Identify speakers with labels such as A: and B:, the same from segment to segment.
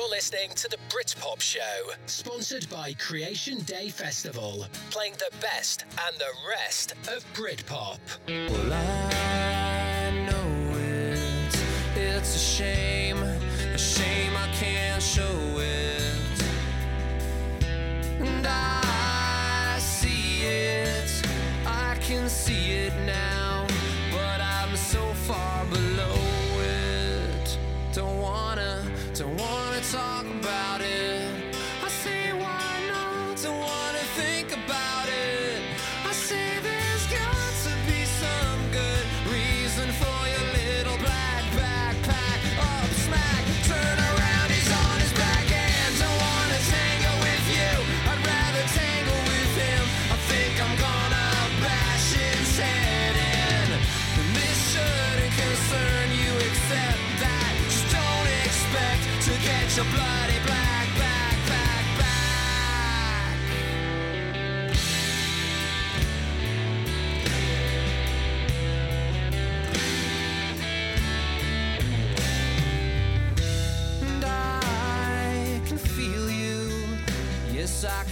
A: You're listening to the Britpop Show, sponsored by Creation Day Festival, playing the best and the rest of Britpop.
B: Well, I know it. It's a shame, a shame I can't show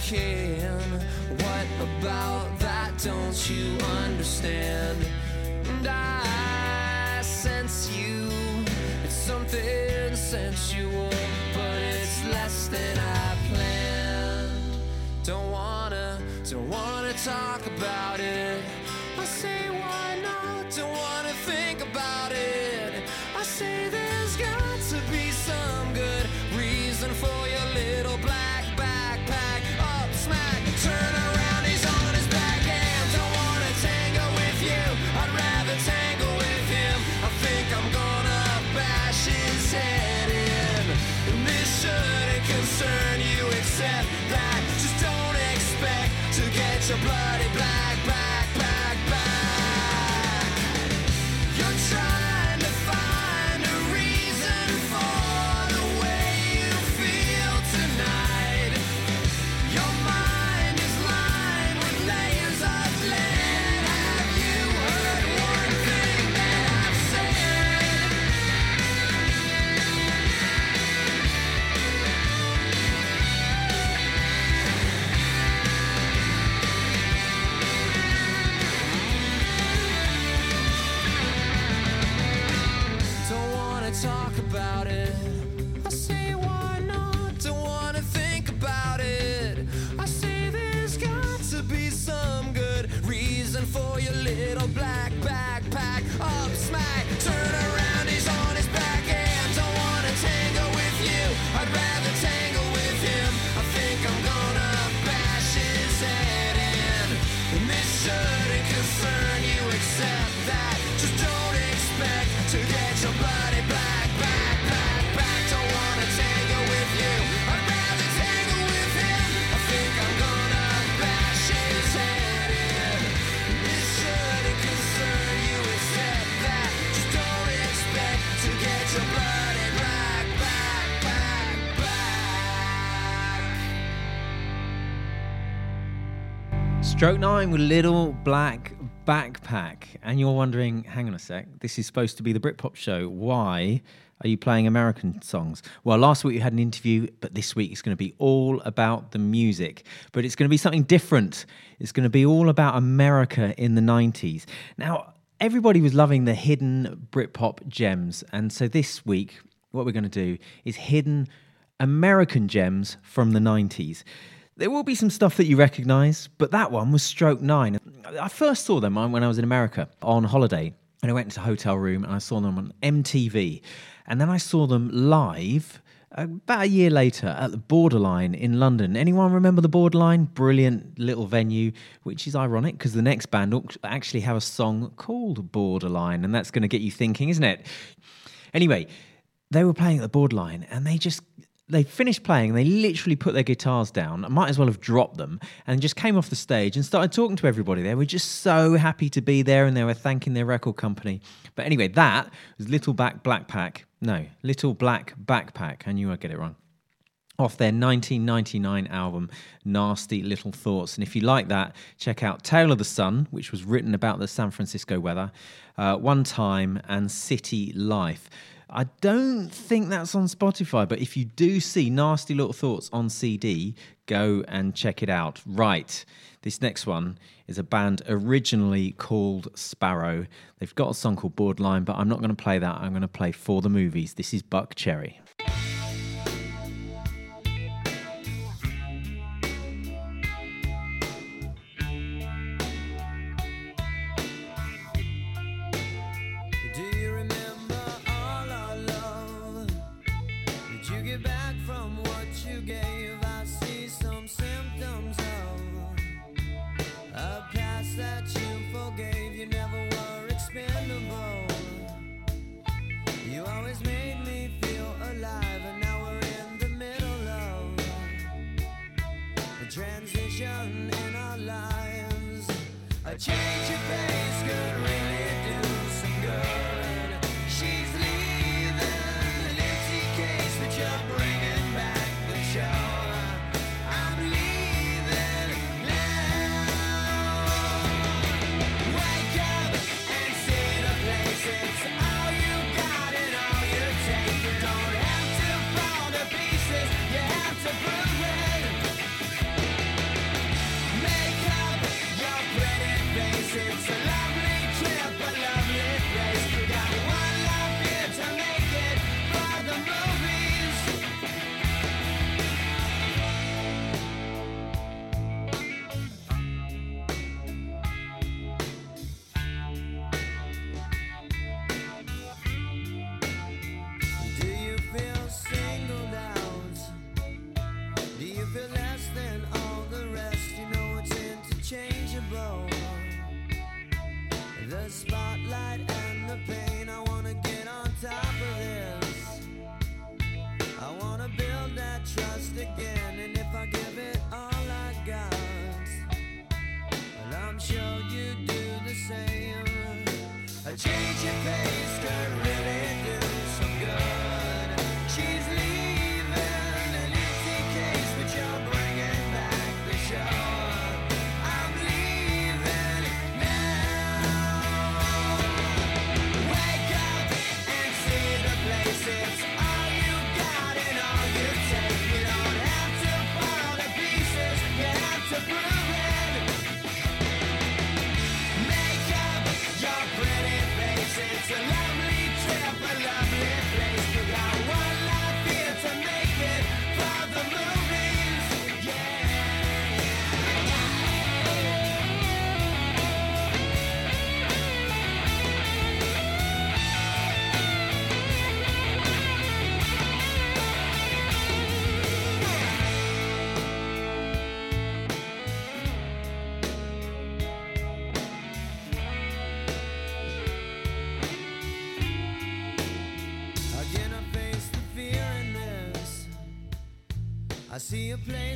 B: can. What about that? Don't you understand? And I sense you. It's something sensual, but it's less than I planned. Don't wanna, don't wanna talk about
C: Stroke nine with little black backpack, and you're wondering, hang on a sec, this is supposed to be the Britpop show. Why are you playing American songs? Well, last week we had an interview, but this week it's going to be all about the music. But it's going to be something different. It's going to be all about America in the 90s. Now, everybody was loving the hidden Britpop gems, and so this week, what we're going to do is hidden American gems from the 90s. There will be some stuff that you recognize, but that one was Stroke 9. I first saw them when I was in America on holiday, and I went into a hotel room and I saw them on MTV. And then I saw them live about a year later at the Borderline in London. Anyone remember the Borderline? Brilliant little venue, which is ironic because the next band actually have a song called Borderline, and that's going to get you thinking, isn't it? Anyway, they were playing at the Borderline and they just they finished playing and they literally put their guitars down. I might as well have dropped them and just came off the stage and started talking to everybody. They were just so happy to be there and they were thanking their record company. But anyway, that was Little Black Backpack. No, Little Black Backpack. I knew I'd get it wrong. Off their 1999 album, Nasty Little Thoughts. And if you like that, check out Tale of the Sun, which was written about the San Francisco weather, uh, One Time, and City Life. I don't think that's on Spotify, but if you do see Nasty Little Thoughts on CD, go and check it out. Right, this next one is a band originally called Sparrow. They've got a song called Borderline, but I'm not going to play that. I'm going to play For the Movies. This is Buckcherry.
D: from what you gave, I see some symptoms of a past that you forgave. You never were expendable. You always made me feel alive, and now we're in the middle of a transition in our lives. A change of pace could.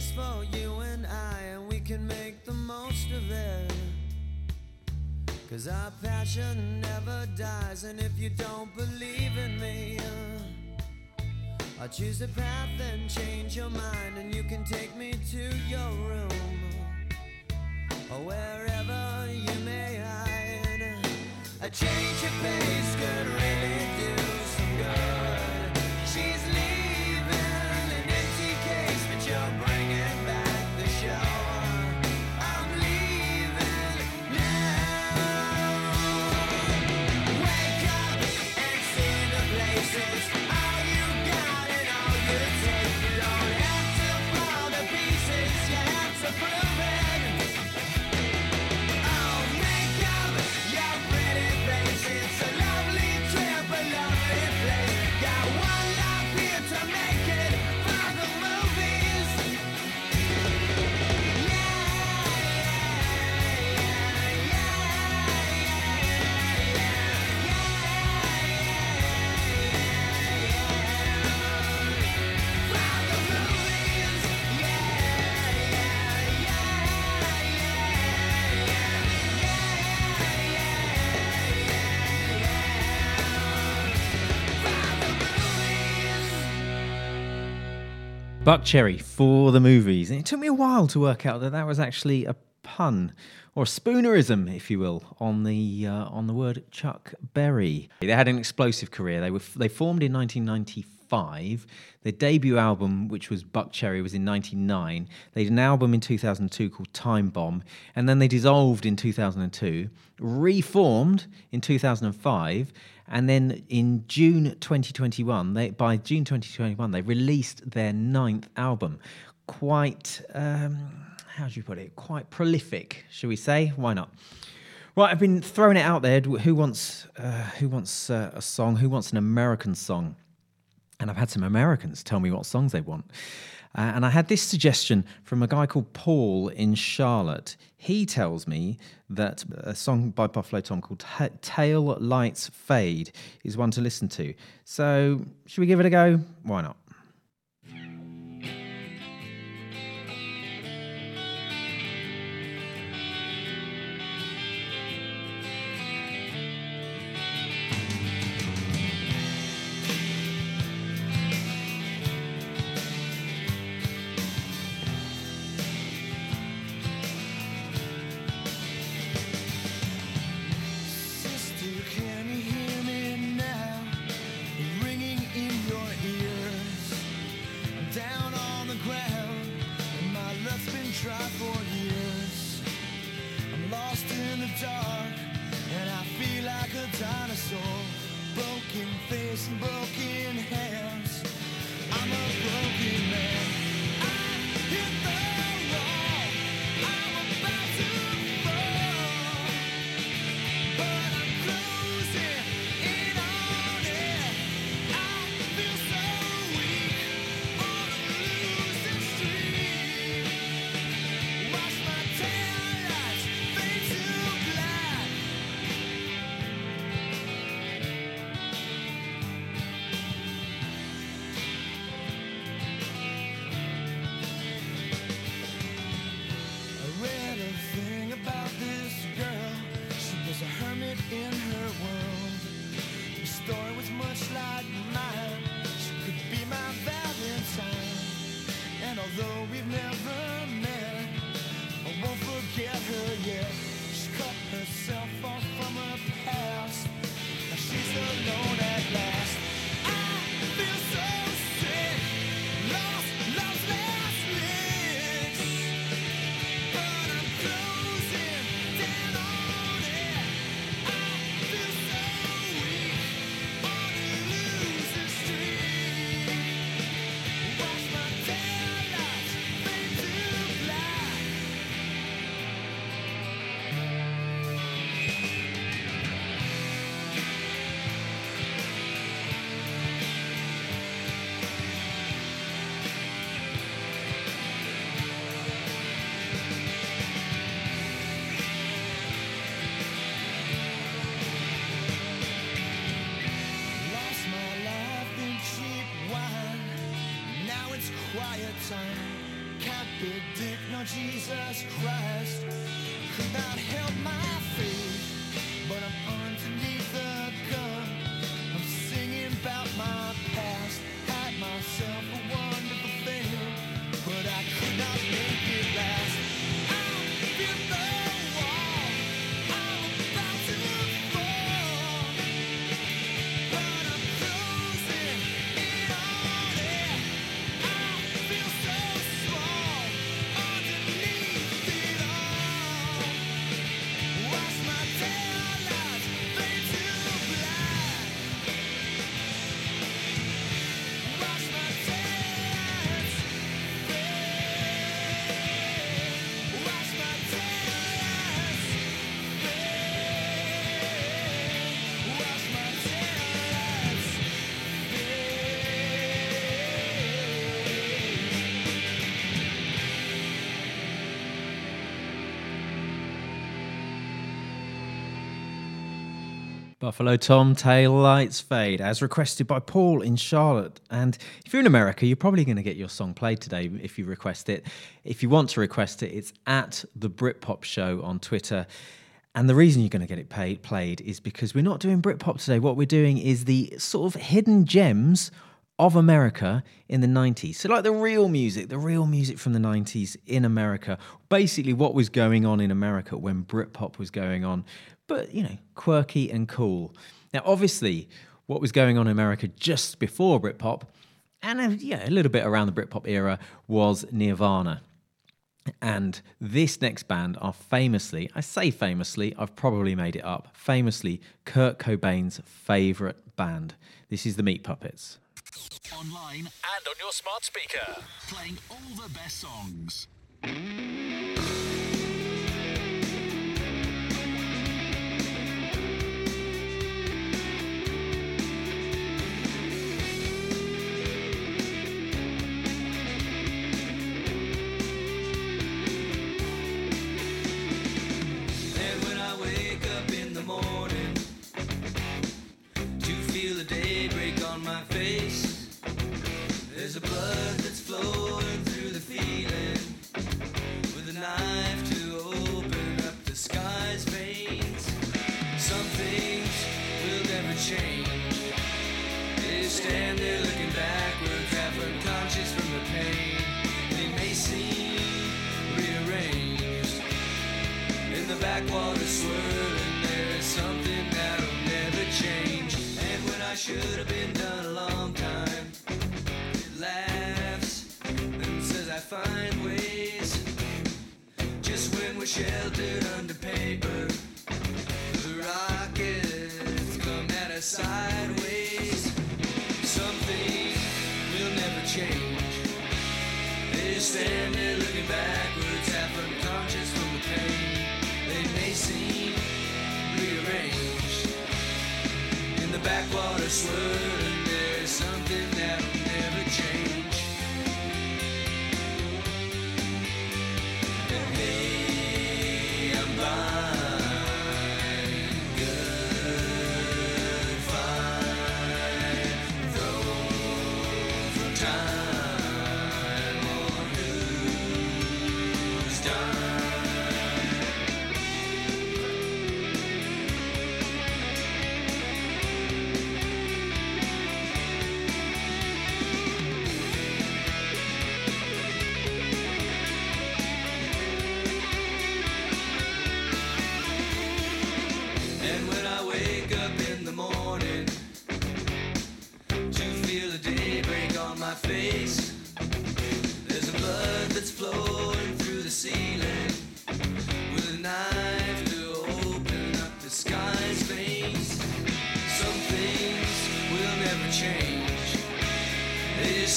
D: place for you and I, and we can make the most of it. Cause our passion never dies, and if you don't believe in me, I'll choose a path and change your mind, and you can take me to your room or wherever you may hide. I change your pain.
C: Buckcherry for the movies. And it took me a while to work out that that was actually a pun or spoonerism, if you will, on the uh, on the word Chuck Berry. They had an explosive career. They were f- they formed in 1995. Their debut album, which was Buckcherry, was in 99. They did an album in 2002 called Time Bomb, and then they dissolved in 2002, reformed in 2005, and then in June 2021, they by June 2021 they released their ninth album. Quite, um, how do you put it? Quite prolific, should we say? Why not? Right, I've been throwing it out there. Who wants, uh, who wants uh, a song? Who wants an American song? And I've had some Americans tell me what songs they want. Uh, and I had this suggestion from a guy called Paul in Charlotte. He tells me that a song by Buffalo Tom called Tail Lights Fade is one to listen to. So, should we give it a go? Why not?
D: Jesus Christ. Could not help my faith, but I'm underneath the
C: Buffalo Tom, Tail Lights Fade, as requested by Paul in Charlotte. And if you're in America, you're probably going to get your song played today if you request it. If you want to request it, it's at the Britpop Show on Twitter. And the reason you're going to get it paid, played is because we're not doing Britpop today. What we're doing is the sort of hidden gems of America in the 90s. So, like the real music, the real music from the 90s in America. Basically, what was going on in America when Britpop was going on, but, you know, quirky and cool. Now, obviously, what was going on in America just before Britpop, and uh, yeah, a little bit around the Britpop era, was Nirvana. And this next band are famously, I say famously, I've probably made it up, famously Kurt Cobain's favourite band. This is the Meat Puppets.
E: Online and on your smart speaker. Playing all the best songs.
F: Face, there's a blood that's flowing through the feeling with a knife to open up the sky's veins. Some things will never change. They stand there looking backwards, half unconscious from the pain. They may seem rearranged. In the backwater swirling, there is something that'll never change. And when I should have been sheltered under paper, the rockets come at us sideways. Something will never change. They stand there looking backwards, half unconscious from the pain. They may seem rearranged. In the backwater swirling, there is something that'll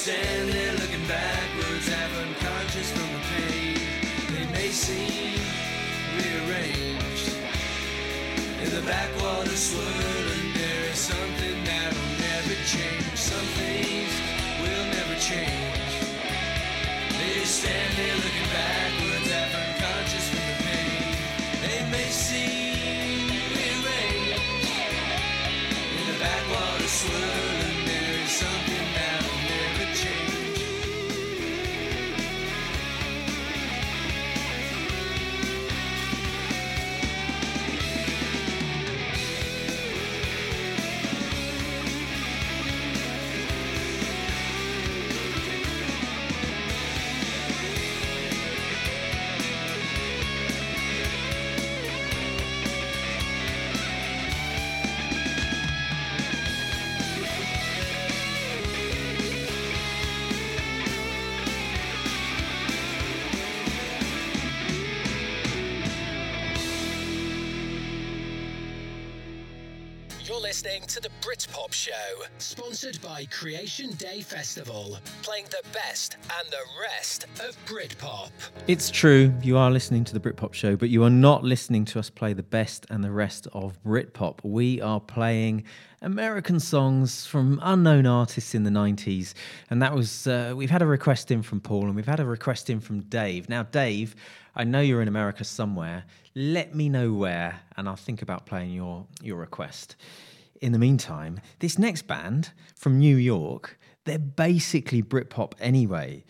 F: stand there looking backwards, half unconscious from the pain. They may seem rearranged. In the backwater swirling, there is something that'll never change. Some things will never change. They stand there looking
A: listening to the Britpop Show, sponsored by Creation Day Festival, playing the best and the rest of Britpop.
C: It's true, you are listening to the Britpop show, but you are not listening to us play the best and the rest of Britpop. We are playing American songs from unknown artists in the 90s. And that was, uh, we've had a request in from Paul and we've had a request in from Dave. Now, Dave, I know you're in America somewhere. Let me know where, and I'll think about playing your, your request in the meantime, this next band from New York, they're basically Britpop anyway.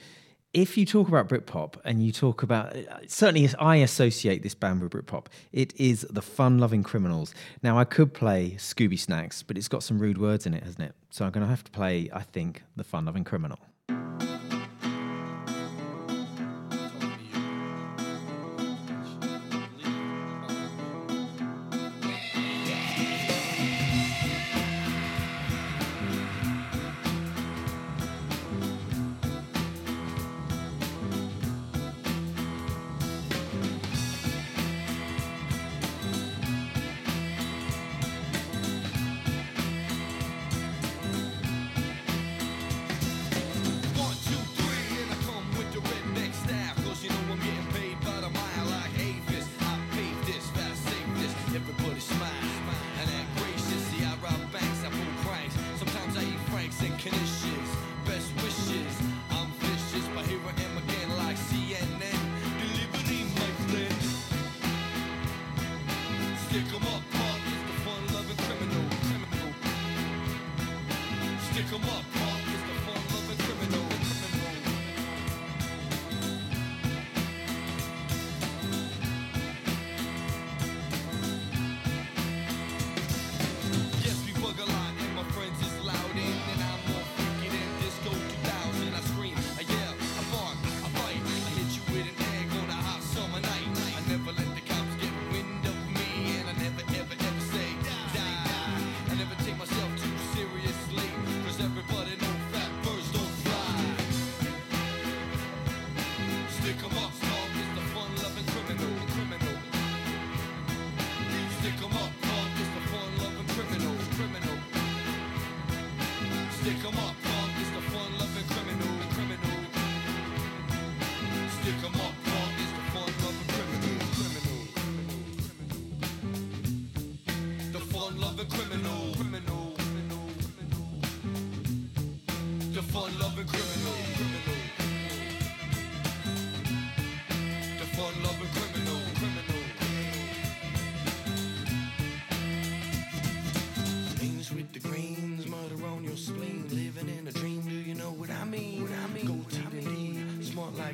C: If you talk about Britpop and you talk about, certainly I associate this band with Britpop, it is the fun loving criminals. Now, I could play Scooby Snacks, but it's got some rude words in it, hasn't it? So I'm going to have to play, I think, the
G: fun loving criminal.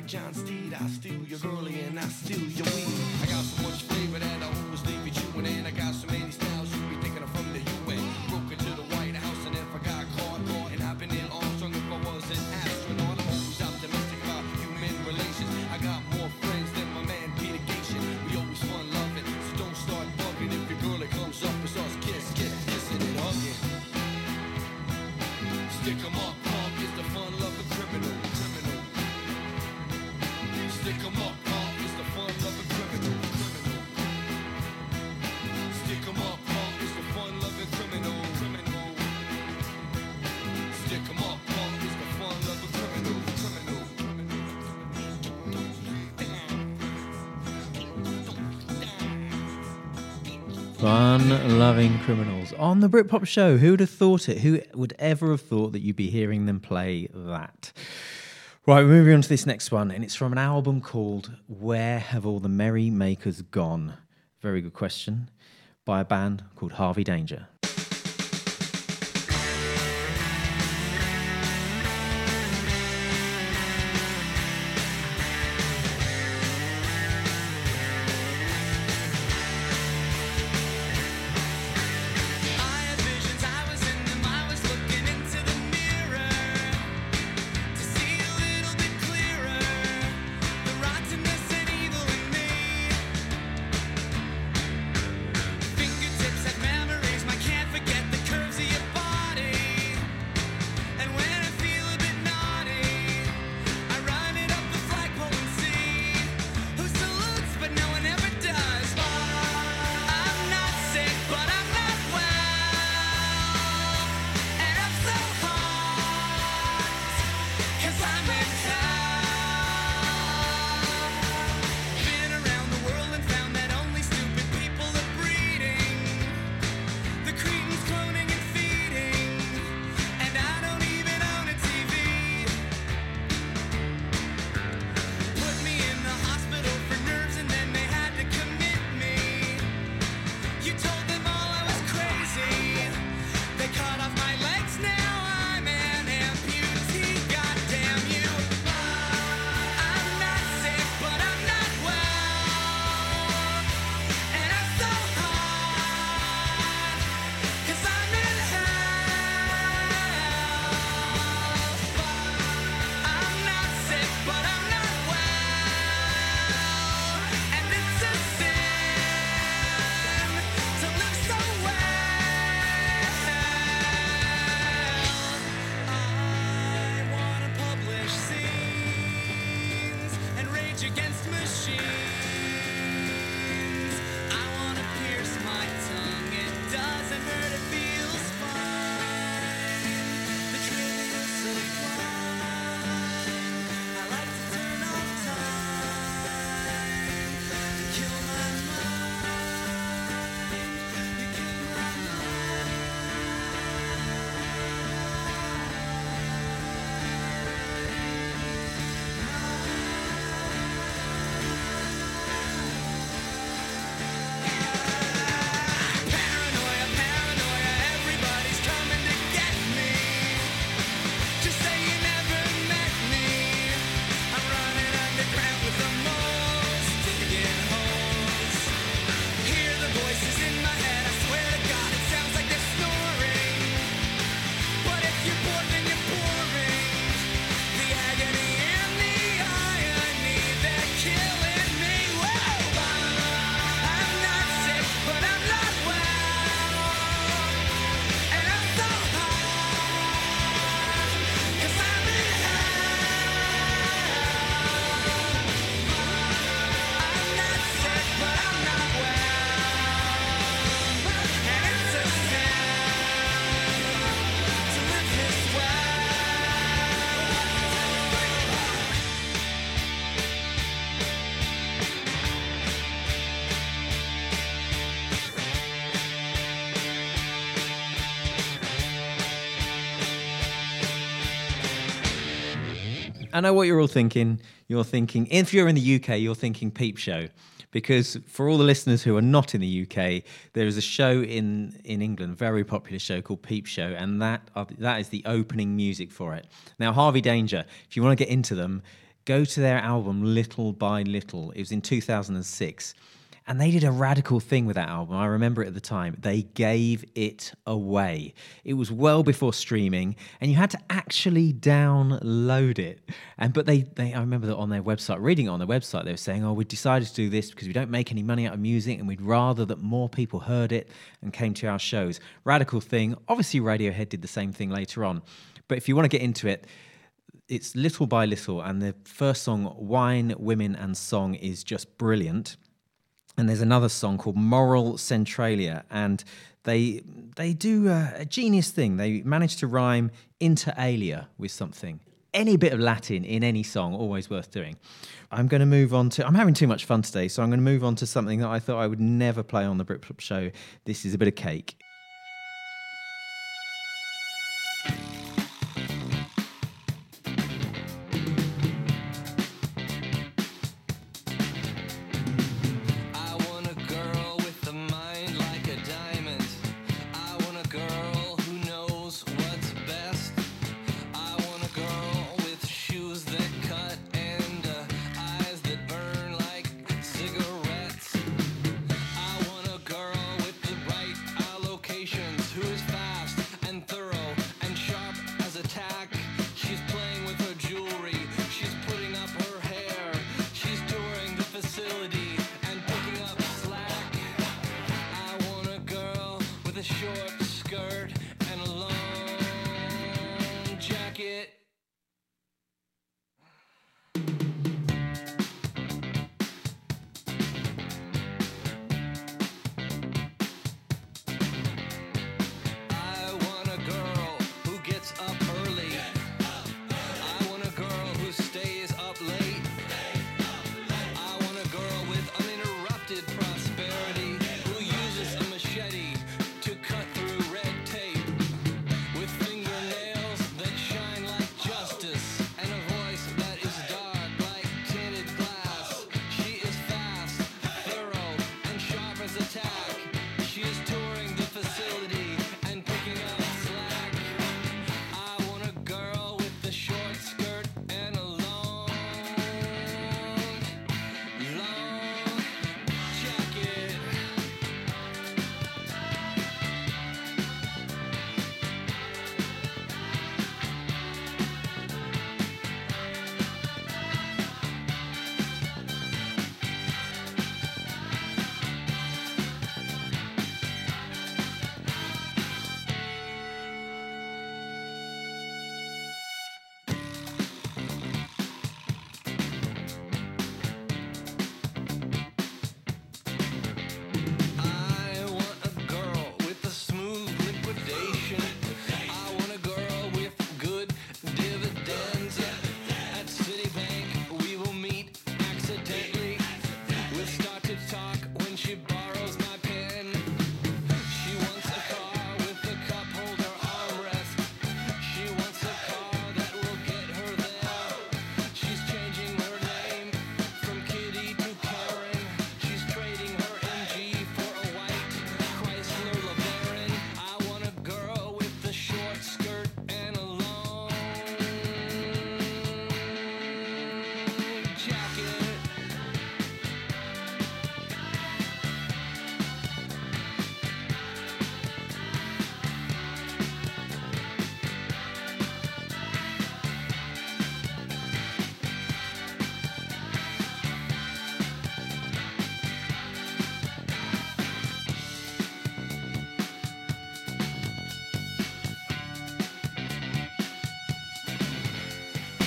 G: like John Steed. I steal your girlie and I steal your weed. I got so much flavor that I always leave you chewing, and I got loving
C: criminals on the Britpop show. Who would have thought it? Who would ever have thought that you'd be hearing them play that? Right, we're moving on to this next one, and it's from an album called Where Have All the Merrymakers Gone? Very good question by a band called Harvey Danger.
F: Know what you're all thinking. You're thinking, if you're in the UK, you're thinking Peep Show. Because for all the listeners who are not in the UK, there is a show in, in England, very popular show called Peep Show, and that are, that is the opening music for it. Now, Harvey Danger, if you want to get into them, go to their album Little by Little. It was in 2006. And they did a radical thing with that album. I remember it at the time. They gave it away. It was well before streaming, and you had to actually download it. And but they, they I remember that on their website, reading it on their website, they were saying, "Oh, we decided to do this because we don't make any money out of music, and we'd rather that more people heard it and came to our shows." Radical thing. Obviously, Radiohead did the same thing later on. But if you want to get into it, it's little by little, and the first song, "Wine, Women, and Song," is just brilliant and there's another song called Moral Centralia, and they they do a, a genius thing. They manage to rhyme inter alia with something. Any bit of Latin in any song, always worth doing. I'm going to move on to. I'm having too much fun today, so I'm going to move on to something that I thought I would never play on the Britpop show. This is a bit of Cake.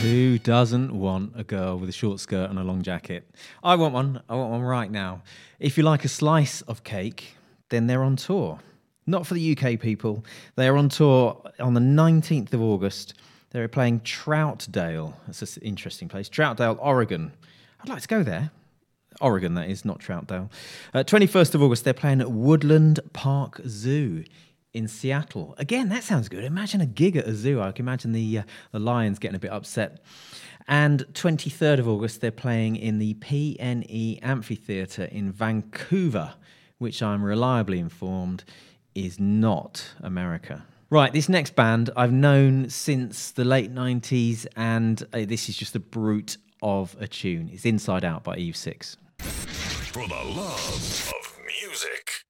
F: Who doesn't want a girl with a short skirt and a long jacket? I want one. I want one right now. If you like a slice of cake, then they're on tour. Not for the UK people. They are on tour on the 19th of August. They're playing Troutdale. That's an interesting place. Troutdale, Oregon. I'd like to go there. Oregon, that is, not Troutdale. Uh, 21st of August, they're playing at Woodland Park Zoo
C: in Seattle. Again, that sounds good. Imagine a gig at a zoo. I can imagine the uh, the lions getting a bit upset. And 23rd of August, they're playing in the PNE Amphitheatre in Vancouver, which I'm reliably informed is not America. Right, this next band I've known since the late 90s, and uh, this is just a brute of a tune. It's Inside Out by Eve Six.
H: For the love of music.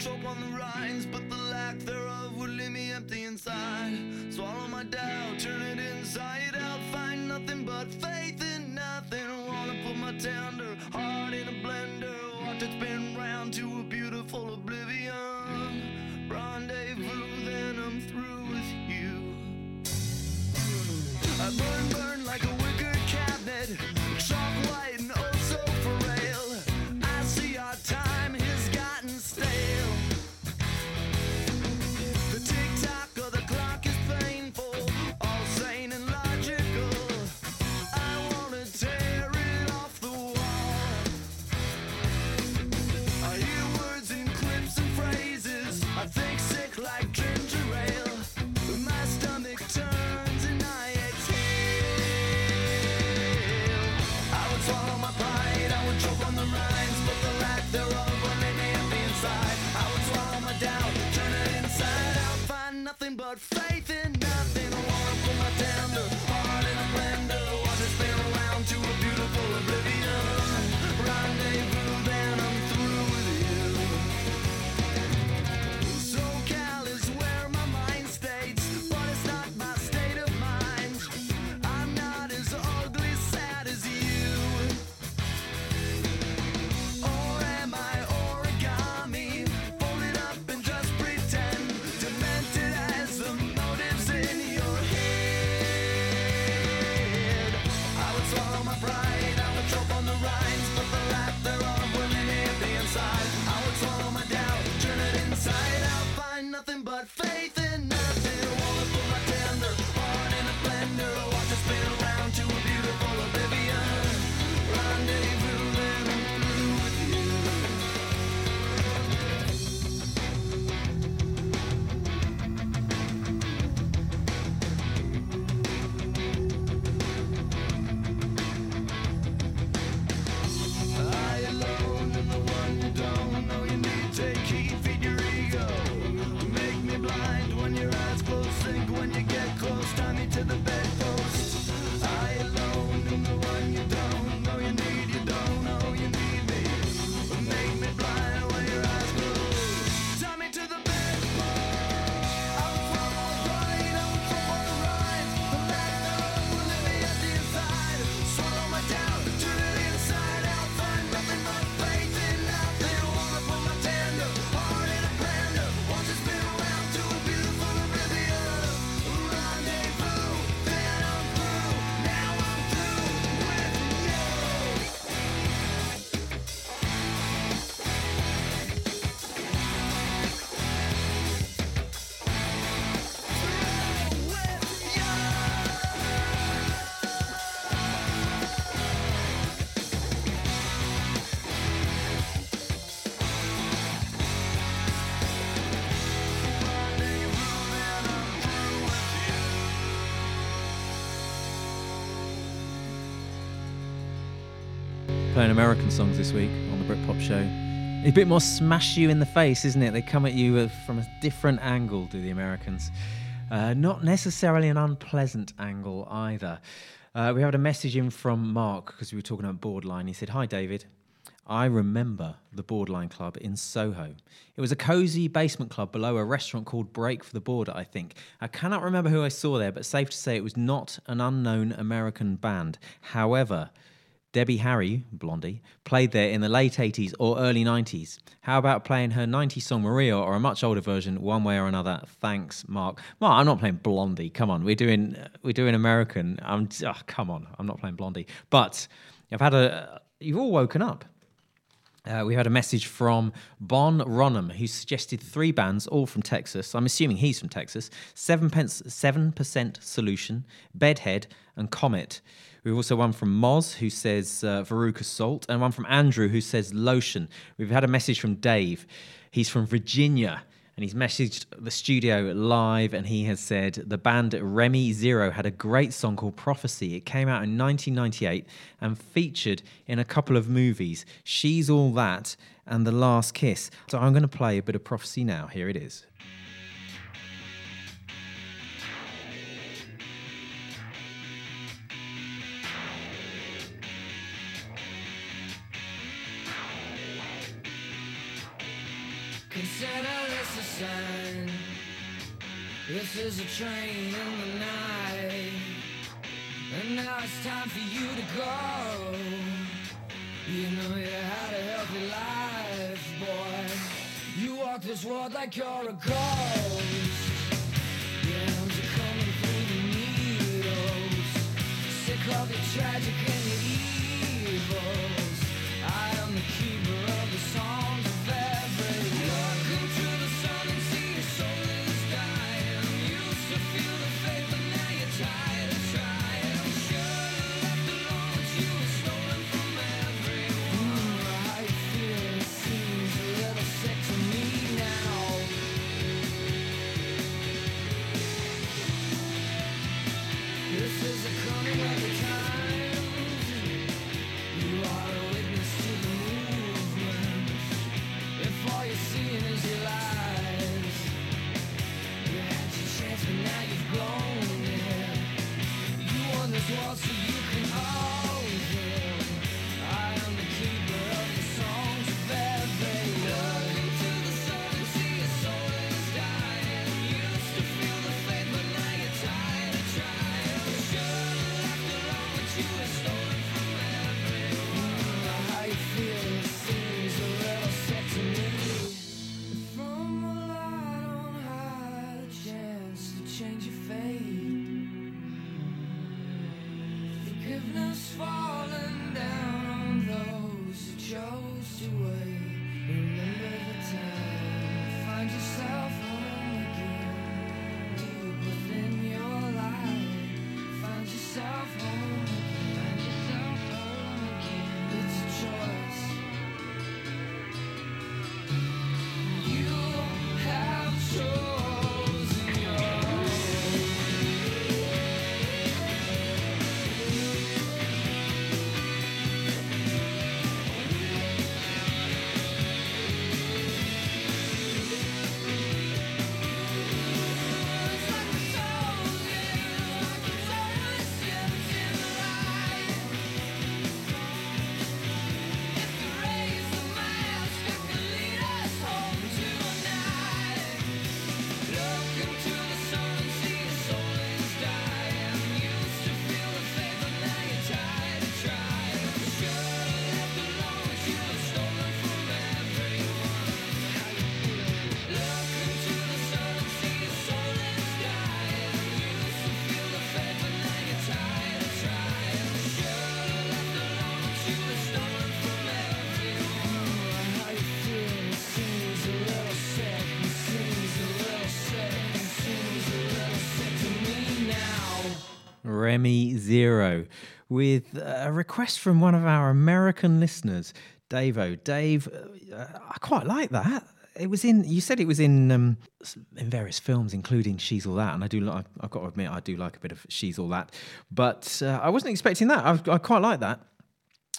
I: Choke on the rinds, but the lack thereof would leave me empty inside. Swallow my doubt, turn it inside out, find nothing but faith in nothing. Wanna put my tender heart in a blender, watch it spin round to a beautiful oblivion. Rendezvous, then I'm through with you. I burn, burn like a
C: Playing American songs this week on the Britpop show. A bit more smash you in the face, isn't it? They come at you from a different angle, do the Americans. Uh, not necessarily an unpleasant angle either. Uh, we had a message in from Mark because we were talking about Borderline. He said, Hi, David. I remember the Borderline Club in Soho. It was a cozy basement club below a restaurant called Break for the Border, I think. I cannot remember who I saw there, but safe to say it was not an unknown American band. However, Debbie Harry, Blondie, played there in the late 80s or early 90s. How about playing her 90s song Maria or a much older version, one way or another? Thanks, Mark. Mark, I'm not playing Blondie. Come on, we're doing we're doing American. I'm oh, come on, I'm not playing Blondie. But I've had a you've all woken up. Uh, we had a message from Bon Ronham, who suggested three bands, all from Texas. I'm assuming he's from Texas. Seven pence, seven percent Solution, Bedhead, and Comet. We've also one from Moz, who says uh, Veruca Salt, and one from Andrew, who says Lotion. We've had a message from Dave. He's from Virginia, and he's messaged the studio live, and he has said the band Remy Zero had a great song called Prophecy. It came out in 1998 and featured in a couple of movies, She's All That and The Last Kiss. So I'm going to play a bit of Prophecy now. Here it is.
B: Is a train in the night. And now it's time for you to go. You know you had a healthy life, boy. You walk this world like you're a ghost. Your hands are coming through the needles. Sick of the tragic and the evils.
C: Zero with a request from one of our American listeners, Davo. Dave, uh, I quite like that. It was in. You said it was in um, in various films, including She's All That, and I do. I've got to admit, I do like a bit of She's All That, but uh, I wasn't expecting that. I, I quite like that.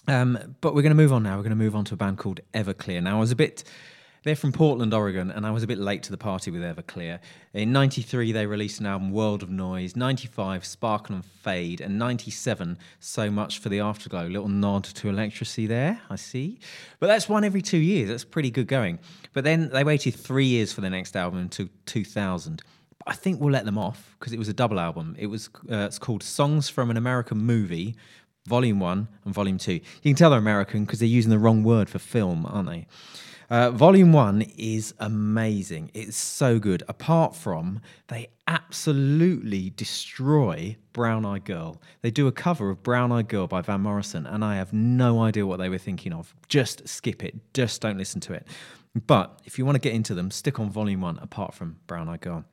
C: Um, but we're going to move on now. We're going to move on to a band called Everclear. Now, I was a bit. They're from Portland, Oregon, and I was a bit late to the party with Everclear. In 93, they released an album, World of Noise. 95, Sparkle and Fade. And 97, So Much for the Afterglow. Little nod to electricity there, I see. But that's one every two years. That's pretty good going. But then they waited three years for the next album until 2000. But I think we'll let them off because it was a double album. It was uh, it's called Songs from an American Movie, Volume 1 and Volume 2. You can tell they're American because they're using the wrong word for film, aren't they? Uh, volume one is amazing. It's so good. Apart from they absolutely destroy Brown Eyed Girl. They do a cover of Brown Eyed Girl by Van Morrison, and I have no idea what they were thinking of. Just skip it. Just don't listen to it. But if you want to get into them, stick on volume one, apart from Brown Eyed Girl.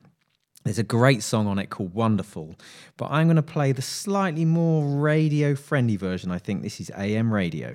C: There's a great song on it called Wonderful, but I'm going to play the slightly more radio friendly version. I think this is AM radio.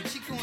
J: Chico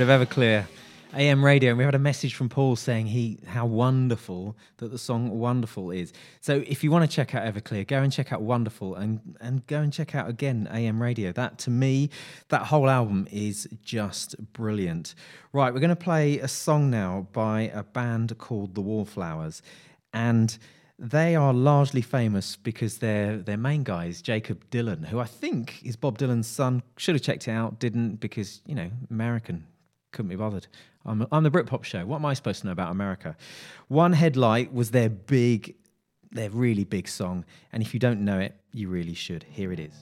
C: Bit of Everclear, AM radio, and we had a message from Paul saying he how wonderful that the song "Wonderful" is. So if you want to check out Everclear, go and check out "Wonderful" and and go and check out again AM radio. That to me, that whole album is just brilliant. Right, we're going to play a song now by a band called the Wallflowers, and they are largely famous because their their main guy is Jakob Dylan, who I think is Bob Dylan's son. Should have checked it out, didn't because you know American couldn't be bothered. I'm, I'm the Britpop show. What am I supposed to know about America? One Headlight was their big, their really big song, and if you don't know it, you really should. Here it is.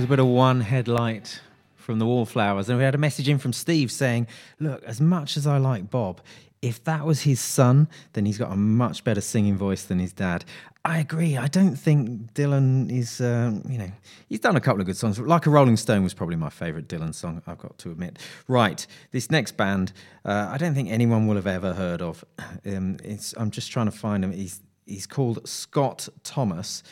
C: Was a bit of one headlight from the Wallflowers, and we had a message in from Steve saying, "Look, as much as I like Bob, if that was his son, then he's got a much better singing voice than his dad." I agree. I don't think Dylan is, um, you know, he's done a couple of good songs. Like a Rolling Stone was probably my favourite Dylan song, I've got to admit. Right, this next band, uh, I don't think anyone will have ever heard of. Um, it's, I'm just trying to find him. He's, he's called Scott Thomas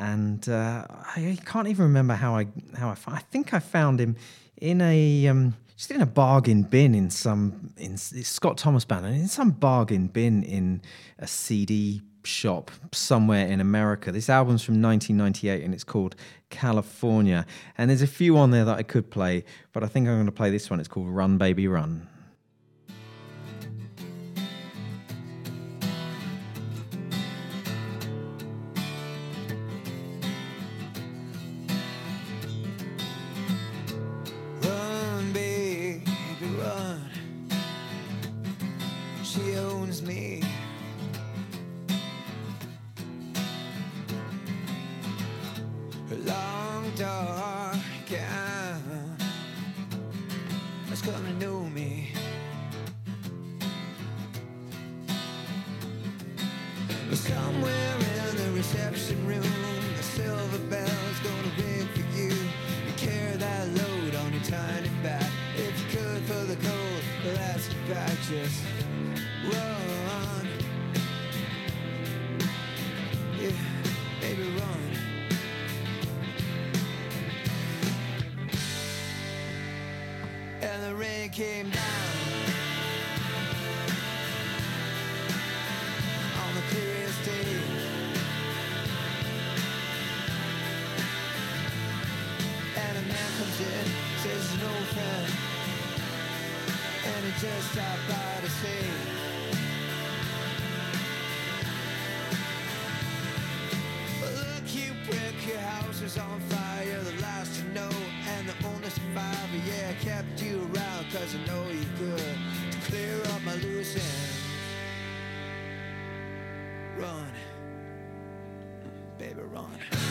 C: and uh, I can't even remember how I how I, I think I found him in a um, just in a bargain bin in some in Scott Thomas band and in some bargain bin in a CD shop somewhere in America. This album's from 1998 and it's called California. And there's a few on there that I could play, but I think I'm going to play this one. It's called Run Baby. Run,
D: cause I know you could. To clear up my loose ends. Run, baby, run.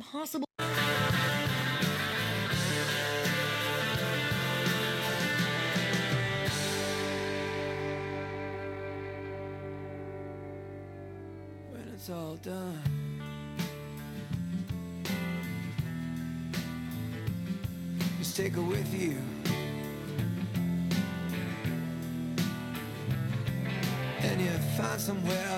K: Impossible.
D: when it's all done. Just take her with you. And you find somewhere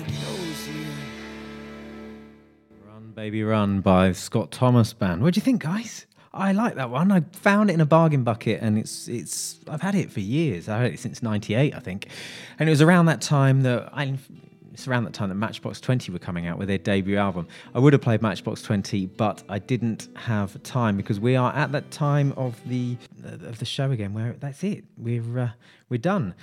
D: knows you.
C: Run Baby Run by Scott Thomas Band. What do you think, guys? I like that one. I found it in a bargain bucket, and it's it's. I've had it for years. I had it since '98, I think, and it was around that time that I. It's around that time that Matchbox 20 were coming out with their debut album. I would have played Matchbox 20, but I didn't have time because we are at that time of the of the show again where that's it. We're uh, we're done.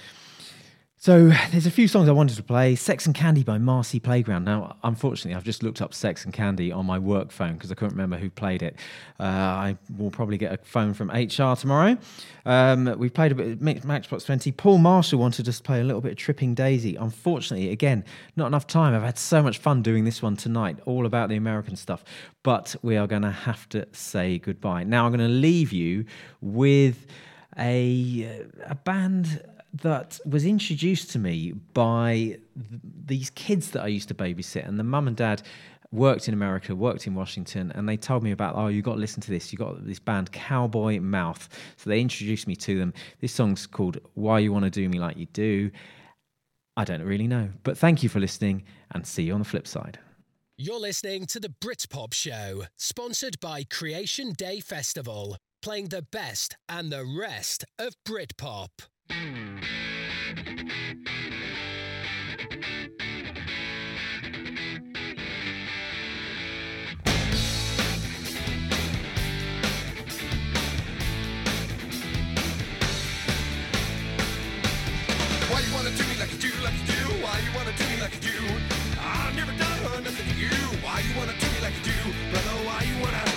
C: So there's a few songs I wanted to play. Sex and Candy by Marcy Playground. Now, unfortunately, I've just looked up Sex and Candy on my work phone because I couldn't remember who played it. Uh, I will probably get a phone from HR tomorrow. Um, we played a bit of Matchbox 20. Paul Marshall wanted us to play a little bit of Tripping Daisy. Unfortunately, again, not enough time. I've had so much fun doing this one tonight, all about the American stuff. But we are going to have to say goodbye. Now, I'm going to leave you with a, a band that was introduced to me by th- these kids that I used to babysit, and the mum and dad worked in America, worked in Washington, and they told me about, oh, you got to listen to this. You got this band, Cowboy Mouth. So they introduced me to them. This song's called "Why You Want to Do Me Like You Do." I don't really know. But thank you for listening and see you on the flip side.
A: You're listening to the Britpop Show, sponsored by Creation Day Festival, playing the best and the rest of Britpop.
G: Why you wanna do me like you do, like you do? Why you wanna do me like you do? I've never done nothing to you. Why you wanna do me like you do? Brother, why you wanna?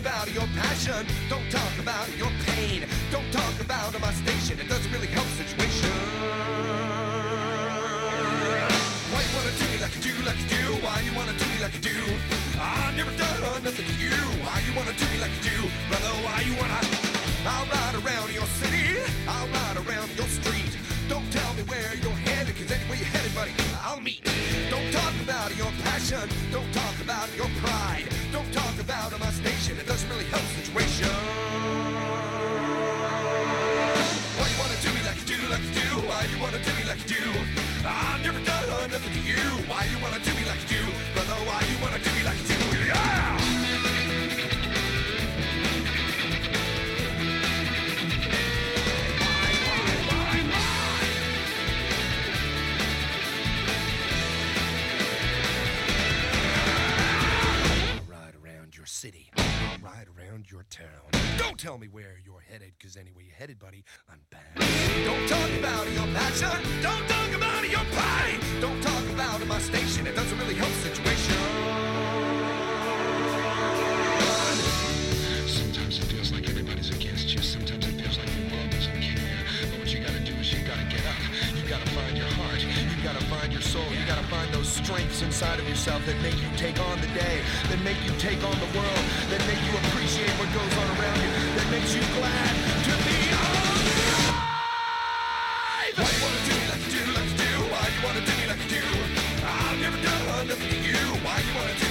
G: About your passion. Don't talk about your pain. Don't talk about my station. It doesn't really help situation. Why you wanna do me like you do, like you do? Why you wanna do me like you do? I've never done nothing to you. Why you wanna do me like you do? Brother, why you wanna? I'll ride around your city. I'll ride around your street. Don't tell me where you're headed, cause anywhere you're headed, buddy, I'll meet. Don't talk about your passion. Tell me where you're headed, cause anywhere you're headed, buddy, I'm bound. Don't talk about your passion. Don't talk about your pride. Don't talk about my station. It doesn't really help situation.
L: soul. You gotta find those strengths inside of yourself that make you take on the day, that make you take on the world, that make you appreciate what goes on around you, that makes you glad
G: to be alive. What you wanna do, let's do, let's do. Why you wanna do, let's do. I've never done nothing to you. Why you wanna do?